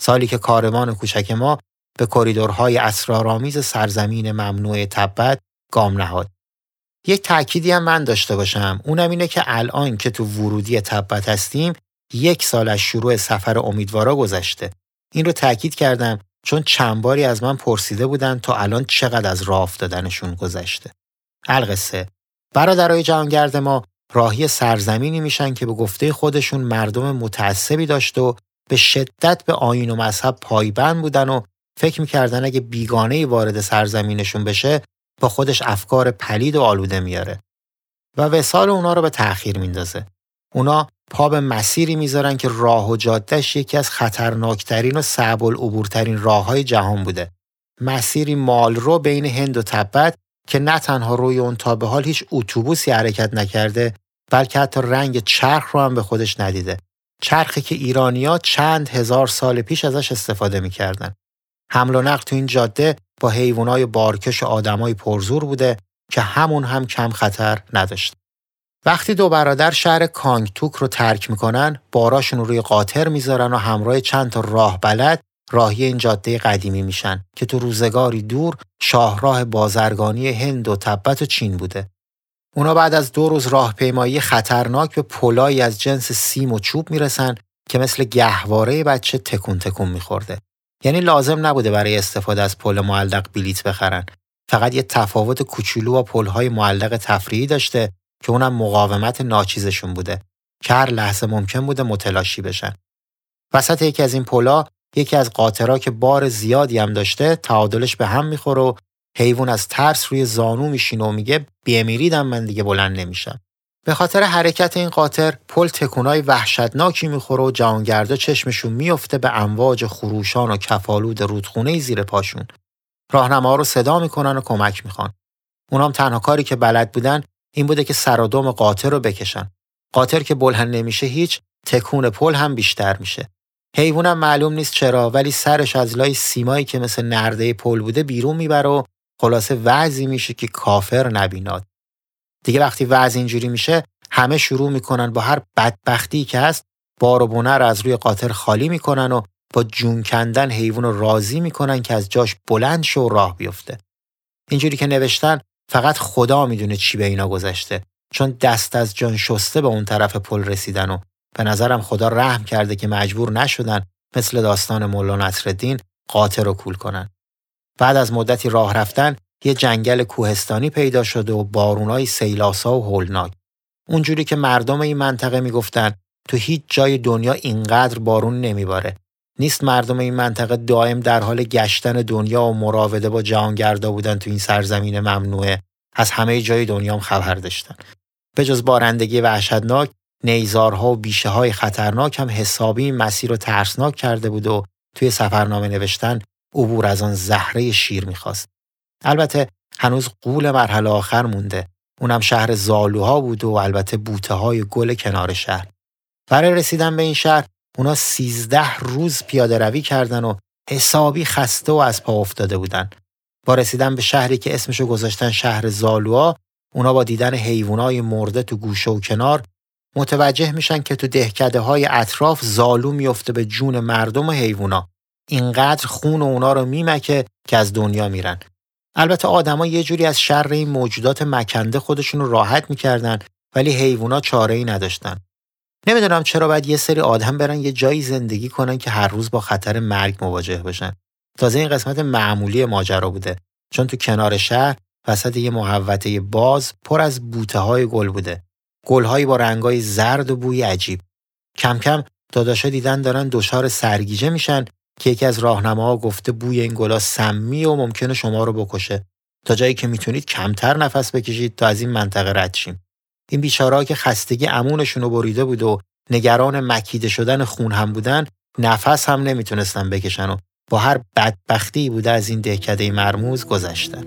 سالی که کاروان کوچک ما به کریدورهای اسرارآمیز سرزمین ممنوع تبت گام نهاد. یک تأکیدی هم من داشته باشم. اونم اینه که الان که تو ورودی تبت هستیم یک سال از شروع سفر امیدوارا گذشته. این رو تاکید کردم چون چند باری از من پرسیده بودن تا الان چقدر از راه افتادنشون گذشته. القصه. برادرای جهانگرد ما راهی سرزمینی میشن که به گفته خودشون مردم متعصبی داشت و به شدت به آین و مذهب پایبند بودن و فکر می‌کردن اگه بیگانه وارد سرزمینشون بشه با خودش افکار پلید و آلوده میاره و وسال اونا رو به تأخیر میندازه. اونا پا به مسیری می‌ذارن که راه و جادهش یکی از خطرناکترین و صعب العبورترین راه های جهان بوده. مسیری مال رو بین هند و تبت که نه تنها روی اون تا به حال هیچ اتوبوسی حرکت نکرده بلکه حتی رنگ چرخ رو هم به خودش ندیده. چرخی که ایرانیا چند هزار سال پیش ازش استفاده می‌کردن. حمل و نقل تو این جاده با حیوانای بارکش و آدمای پرزور بوده که همون هم کم خطر نداشت. وقتی دو برادر شهر کانگتوک رو ترک می‌کنن، باراشون روی قاطر می‌ذارن و همراه چند تا راه بلد راهی این جاده قدیمی میشن که تو روزگاری دور شاهراه بازرگانی هند و تبت و چین بوده. اونا بعد از دو روز راهپیمایی خطرناک به پلایی از جنس سیم و چوب می‌رسن که مثل گهواره بچه تکون تکون میخورده. یعنی لازم نبوده برای استفاده از پل معلق بلیت بخرن. فقط یه تفاوت کوچولو با پل‌های معلق تفریحی داشته که اونم مقاومت ناچیزشون بوده که هر لحظه ممکن بوده متلاشی بشن. وسط یکی از این پلا یکی از قاطرها که بار زیادی هم داشته تعادلش به هم می‌خوره و حیوان از ترس روی زانو میشینه و میگه بیمیریدم من دیگه بلند نمیشم. به خاطر حرکت این قاطر پل تکونای وحشتناکی می‌خوره و جهانگردا چشمشون میفته به امواج خروشان و کفالود رودخونه زیر پاشون. راهنما رو صدا می‌کنن و کمک می‌خوان. اونام تنها کاری که بلد بودن این بوده که سر و قاطر رو بکشن. قاطر که بلند نمیشه هیچ تکون پل هم بیشتر میشه. حیوانم معلوم نیست چرا ولی سرش از لای سیمایی که مثل نرده پل بوده بیرون می‌بره و خلاصه وضعی میشه که کافر نبیناد. دیگه وقتی وضع اینجوری میشه همه شروع می‌کنن با هر بدبختی که هست بار و بونه از روی قاطر خالی می‌کنن و با جون کندن حیوان رو راضی می‌کنن که از جاش بلند شو و راه بیفته. اینجوری که نوشتن فقط خدا می‌دونه چی به اینا گذشته چون دست از جان شسته به اون طرف پل رسیدن و به نظرم خدا رحم کرده که مجبور نشدن مثل داستان مولا نصرالدین قاطر رو کول کنن. بعد از مدتی راه رفتن یه جنگل کوهستانی پیدا شده و بارونای سیلاسا و هولناک. اونجوری که مردم این منطقه می‌گفتن تو هیچ جای دنیا اینقدر بارون نمیباره. نیست مردم این منطقه دائم در حال گشتن دنیا و مراوده با جهانگردا بودن تو این سرزمین ممنوعه از همه جای دنیا هم خبر داشتن. به جز بارندگی وحشتناک نیزارها و بیشه های خطرناک هم حسابی مسیر رو ترسناک کرده بود و توی سفرنامه نوشتن عبور از آن زهره شیر می‌خواست. البته هنوز قول مرحله آخر مونده. اونم شهر زالوها بود و البته بوته های گل کنار شهر. برای رسیدن به این شهر اونا سیزده روز پیاده روی کردن و حسابی خسته و از پا افتاده بودن. با رسیدن به شهری که اسمشو گذاشتن شهر زالوها اونا با دیدن حیوانای مرده تو گوشه و کنار متوجه میشن که تو دهکده های اطراف زالو میفته به جون مردم و حیوونا. اینقدر خون اونا رو میمکه که از دنیا میرن. البته آدما یه جوری از شر این موجودات مکنده خودشون رو راحت می‌کردن ولی حیوونا چاره ای نداشتن. نمی‌دونم چرا باید یه سری آدم برن یه جایی زندگی کنن که هر روز با خطر مرگ مواجه بشن. تازه این قسمت معمولی ماجرا بوده چون تو کنار شهر وسط یه محوطه باز پر از بوته های گل بوده. گلهایی با رنگای زرد و بوی عجیب. کم کم داداشا دیدن دارن دچار سرگیجه میشن که یکی از راهنماها گفته بوی این گلا سمی و ممکنه شما رو بکشه. تا جایی که می‌تونید کمتر نفس بکشید تا از این منطقه رد شیم. این بیچاره‌ها که خستگی امونشون رو بریده بود و نگران مکیده شدن خون هم بودن نفس هم نمی‌تونستن بکشن و با هر بدبختی بوده از این دهکده مرموز گذشتن.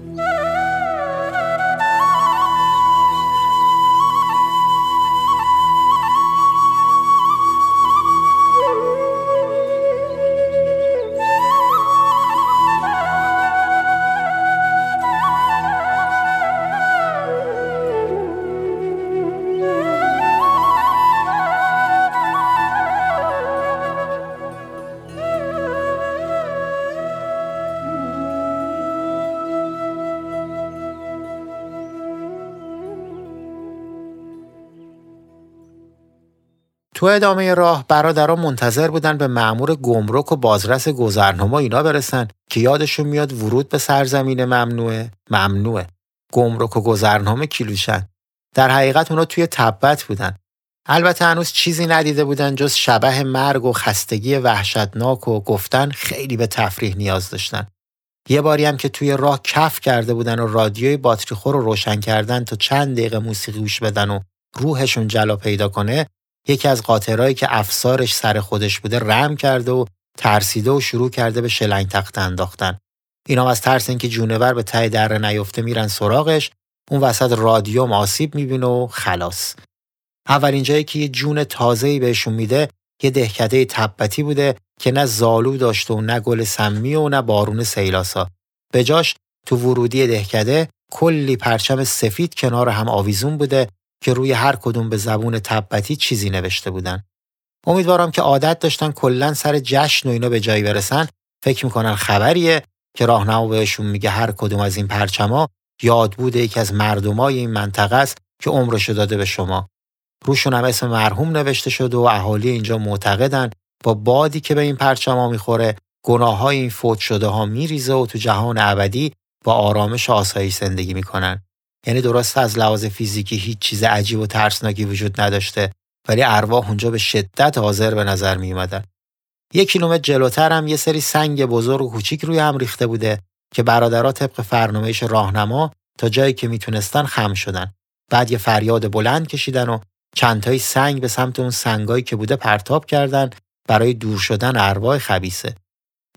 تو ادامه راه برادران منتظر بودن به معمور گمرک و بازرس گذرنما اینا برسن که یادشون میاد ورود به سرزمین ممنوعه. ممنوعه. گمرک و گذرنامه کیلوشن در حقیقت اونا توی تبت بودن. البته هنوز چیزی ندیده بودن جز شبه مرگ و خستگی وحشتناک و گفتن خیلی به تفریح نیاز داشتن. یه باری هم که توی راه کف کرده بودن و رادیوی باتری خور رو روشن کردن تا چند دقیقه موسیقی گوش بدن و روحشون جلا پیدا کنه یکی از قاطرهایی که افسارش سر خودش بوده رم کرده و ترسیده و شروع کرده به شلنگ تخت انداختن. اینا از ترس اینکه جونور به ته در نیفته میرن سراغش اون وسط رادیوم آسیب می‌بینه و خلاص. اولین جایی که یه جون تازه‌ای بهشون میده یه دهکده تبتی بوده که نه زالو داشته و نه گل سمی و نه بارون سیلاسا. به جاش تو ورودی دهکده کلی پرچم سفید کنار هم آویزون بوده که روی هر کدوم به زبون تبتی چیزی نوشته بودن. امیدوارم که عادت داشتن کلا سر جشن و اینا به جایی برسن فکر می‌کنن خبریه که راهنما بهشون میگه هر کدوم از این پرچما یاد بوده یکی از مردمای این منطقه است که عمرشو داده به شما. روشون هم اسم مرحوم نوشته شده و اهالی اینجا معتقدن با بادی که به این پرچما می‌خوره گناه های این فوت شده ها میریزه و تو جهان ابدی با آرامش آسایش زندگی می‌کنن. یعنی درست از لحاظ فیزیکی هیچ چیز عجیب و ترسناکی وجود نداشته ولی ارواح اونجا به شدت حاضر به نظر می اومدن. یک کیلومتر جلوتر هم یه سری سنگ بزرگ و کوچیک روی هم ریخته بوده که برادرها طبق فرنامهش راهنما تا جایی که می‌تونستن خم شدن. بعد یه فریاد بلند کشیدن و چندتایی سنگ به سمت اون سنگایی که بوده پرتاب کردن برای دور شدن ارواح خبیسه.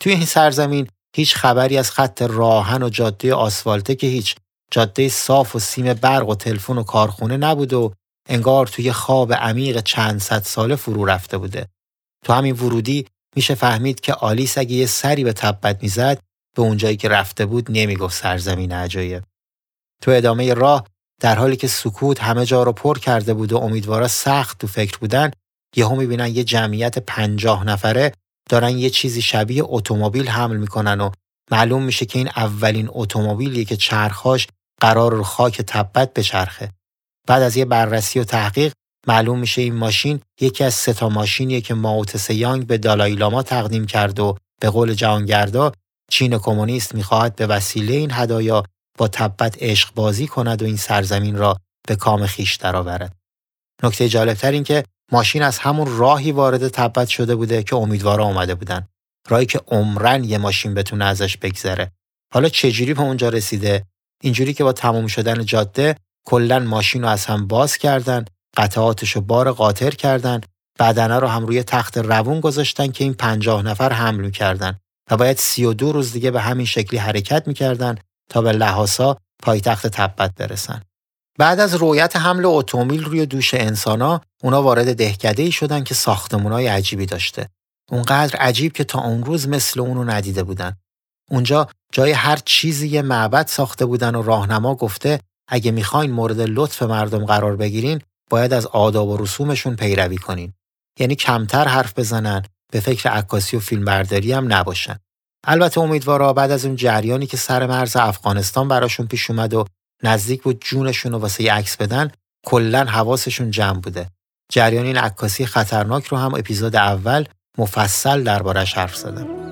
توی این سرزمین هیچ خبری از خط راهن و جاده آسفالته که هیچ جاده صاف و سیم برق و تلفن و کارخونه نبود و انگار توی خواب عمیق چند صد ساله فرو رفته بوده. تو همین ورودی میشه فهمید که آلیس اگه یه سری به تبت می‌زد به اونجایی که رفته بود نمی‌گفت سرزمین عجایب. تو ادامه راه در حالی که سکوت همه جا رو پر کرده بود و امیدوارا سخت تو فکر بودن یهو می‌بینن یه جمعیت پنجاه نفره دارن یه چیزی شبیه اتومبیل حمل می‌کنن و معلوم میشه که این اولین اتومبیلیه که چرخاش قرار رو خاک تبت بچرخه. بعد از یه بررسی و تحقیق معلوم میشه این ماشین یکی از سه تا ماشینیه که ماوت یانگ به دالای لاما تقدیم کرد و به قول جهانگردا چین کمونیست می‌خواهد به وسیله این هدایا با تبت عشق بازی کند و این سرزمین را به کام خیش درآورد. نکته جالبتر این که ماشین از همون راهی وارد تبت شده بوده که امیدوارا اومده بودن راهی که عمرن یه ماشین بتونه ازش بگذره حالا چجوری به اونجا رسیده اینجوری که با تموم شدن جاده کلا ماشین رو از هم باز کردن قطعاتش رو بار قاطر کردن بدنه رو هم روی تخت روون گذاشتن که این پنجاه نفر حمل می‌کردن و باید سی و دو روز دیگه به همین شکلی حرکت می‌کردن تا به لحاسا پایتخت تبت برسن. بعد از رویت حمل اتومبیل روی دوش انسانا اونا وارد دهکده ای شدن که ساختمونای عجیبی داشته. اونقدر عجیب که تا اون روز مثل اونو ندیده بودن. اونجا جای هر چیزی یه معبد ساخته بودن و راهنما گفته اگه می‌خواین مورد لطف مردم قرار بگیرین باید از آداب و رسومشون پیروی کنین. یعنی کمتر حرف بزنن به فکر عکاسی و فیلمبرداری هم نباشن. البته امیدوارا بعد از اون جریانی که سر مرز افغانستان براشون پیش اومد و نزدیک بود جونشون رو واسه عکس بدن کلا حواسشون جمع بوده. جریان این عکاسی خطرناک رو هم اپیزود اول مفصل دربارش حرف زدم.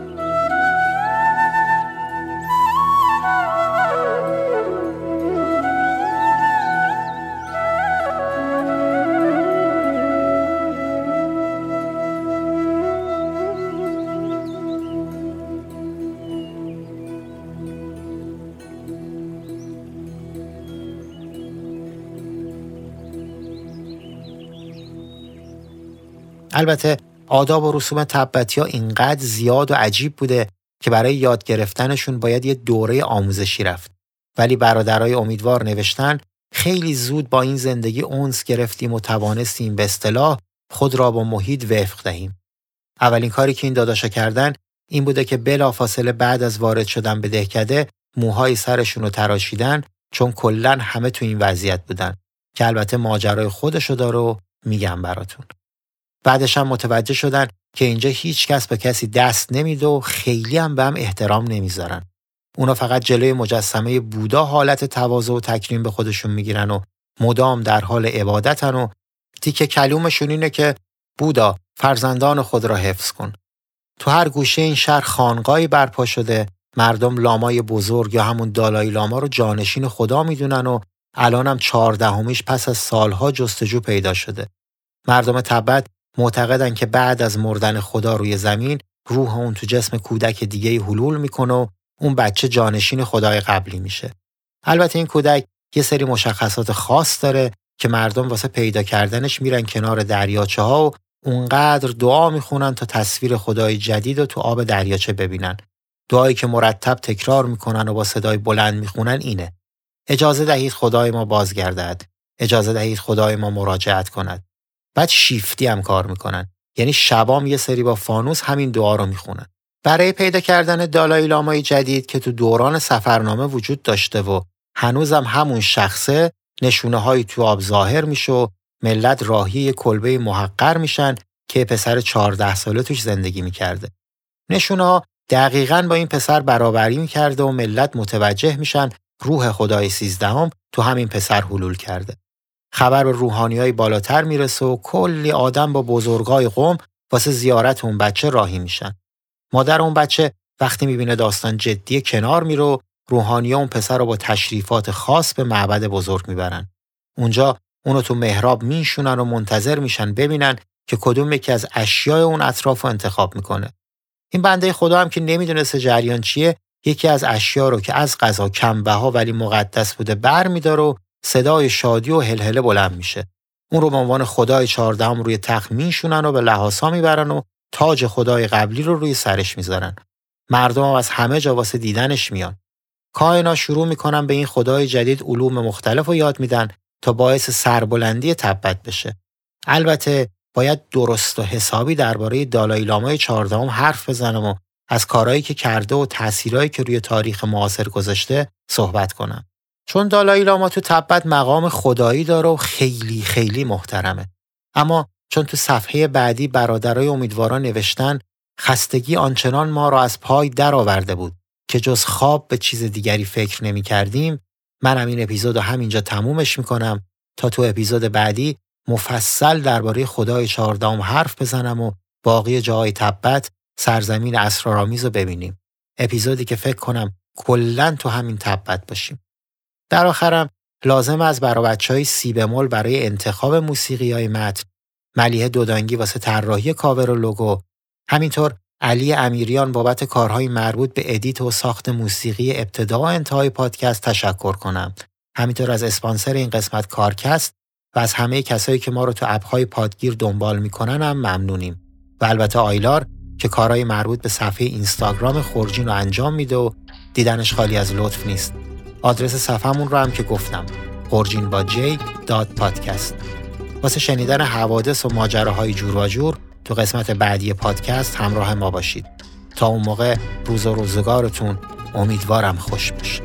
البته آداب و رسوم تبتی ها اینقدر زیاد و عجیب بوده که برای یاد گرفتنشون باید یه دوره آموزشی رفت. ولی برادرای امیدوار نوشتن خیلی زود با این زندگی اونس گرفتیم و توانستیم به اصطلاح خود را با محیط وفق دهیم. اولین کاری که این داداشا کردن این بوده که بلافاصله بعد از وارد شدن به دهکده موهای سرشون رو تراشیدن چون کلا همه تو این وضعیت بودن که البته ماجرای خودشو داره و میگم براتون. بعدش هم متوجه شدن که اینجا هیچ کس به کسی دست نمیده و خیلی هم به هم احترام نمی‌ذارن. اونا فقط جلوی مجسمه بودا حالت تواضع و تکریم به خودشون می‌گیرن و مدام در حال عبادتن و تیکه کلومشون اینه که بودا فرزندان خود را حفظ کن. تو هر گوشه این شهر خانقاهی برپا شده مردم لامای بزرگ یا همون دالای لاما رو جانشین خدا می‌دونن و الانم چهاردهمیش پس از سالها جستجو پیدا شده. مردم تبت معتقدن که بعد از مردن خدا روی زمین روح اون تو جسم کودک دیگه حلول می‌کنه و اون بچه جانشین خدای قبلی میشه. البته این کودک یه سری مشخصات خاص داره که مردم واسه پیدا کردنش میرن کنار دریاچه ها و اونقدر دعا می‌خونن تا تصویر خدای جدید رو تو آب دریاچه ببینن. دعایی که مرتب تکرار می‌کنن و با صدای بلند می‌خونن اینه. اجازه دهید خدای ما بازگردد. اجازه دهید خدای ما مراجعت کند. بعد شیفتی هم کار می‌کنن یعنی شبام یه سری با فانوس همین دعا رو می‌خونن برای پیدا کردن دالای لامای جدید که تو دوران سفرنامه وجود داشته و هنوزم همون شخصه نشونه های تو آب ظاهر میشه و ملت راهی کلبه محقر میشن که پسر 14 ساله توش زندگی می‌کرده. نشونه ها دقیقا با این پسر برابری می‌کرده و ملت متوجه میشن روح خدای سیزدهم تو همین پسر حلول کرده. خبر به روحانی های بالاتر می‌رسه و کلی آدم با بزرگای قوم واسه زیارت اون بچه راهی میشن. مادر اون بچه وقتی می‌بینه داستان جدی کنار میره و روحانی اون پسر رو با تشریفات خاص به معبد بزرگ می‌برن. اونجا اونو تو محراب میشونن و منتظر میشن ببینن که کدوم یکی از اشیای اون اطراف رو انتخاب می‌کنه. این بنده خدا هم که نمی‌دونسته جریان چیه یکی از اشیا رو که از غذا کم بها ولی مقدس بوده بر میداره و صدای شادی و هلهله بلند میشه. اون رو به عنوان خدای چهاردهم روی تخت میشونن و به لحاسا می‌برن و تاج خدای قبلی رو روی سرش می‌ذارن. مردم هم از همه جا واسه دیدنش میان. کائنا شروع می‌کنن به این خدای جدید علوم مختلف رو یاد میدن تا باعث سربلندی تبت بشه. البته باید درست و حسابی درباره دالای لامای چهاردهم حرف بزنم و از کارهایی که کرده و تاثیرهایی که روی تاریخ معاصر گذاشته صحبت کنم. چون دالای لاما تو تبت مقام خدایی داره و خیلی خیلی محترمه. اما چون تو صفحه بعدی برادرای امیدواران نوشتن خستگی آنچنان ما را از پای درآورده بود که جز خواب به چیز دیگری فکر نمی کردیم منم این اپیزود رو همینجا تمومش می‌کنم تا تو اپیزود بعدی مفصل درباره خدای چهاردهم حرف بزنم و باقی جاهای تبت سرزمین اسرارآمیز رو ببینیم. اپیزودی که فکر کنم کلا تو همین تبت باشیم. در آخرم لازمه از بچه های سی بمول برای انتخاب موسیقی های متن، ملیحه دودانگی واسه طراحی کاور و لوگو، همینطور علی امیریان بابت کارهای مربوط به ادیت و ساخت موسیقی ابتدا و انتهای پادکست تشکر کنم. همینطور از اسپانسر این قسمت کارکست و از همه کسایی که ما رو تو اپهای پادگیر دنبال می‌کنن هم ممنونیم. و البته آیلار که کارهای مربوط به صفحه اینستاگرام خورجین رو انجام میده و دیدنش خالی از لطف نیست. آدرس صفحمون رو هم که گفتم خورجین با جی دات پادکست. واسه شنیدن حوادث و ماجراهای جور و جور تو قسمت بعدی پادکست همراه ما باشید تا اون موقع روز و روزگارتون امیدوارم خوش باشه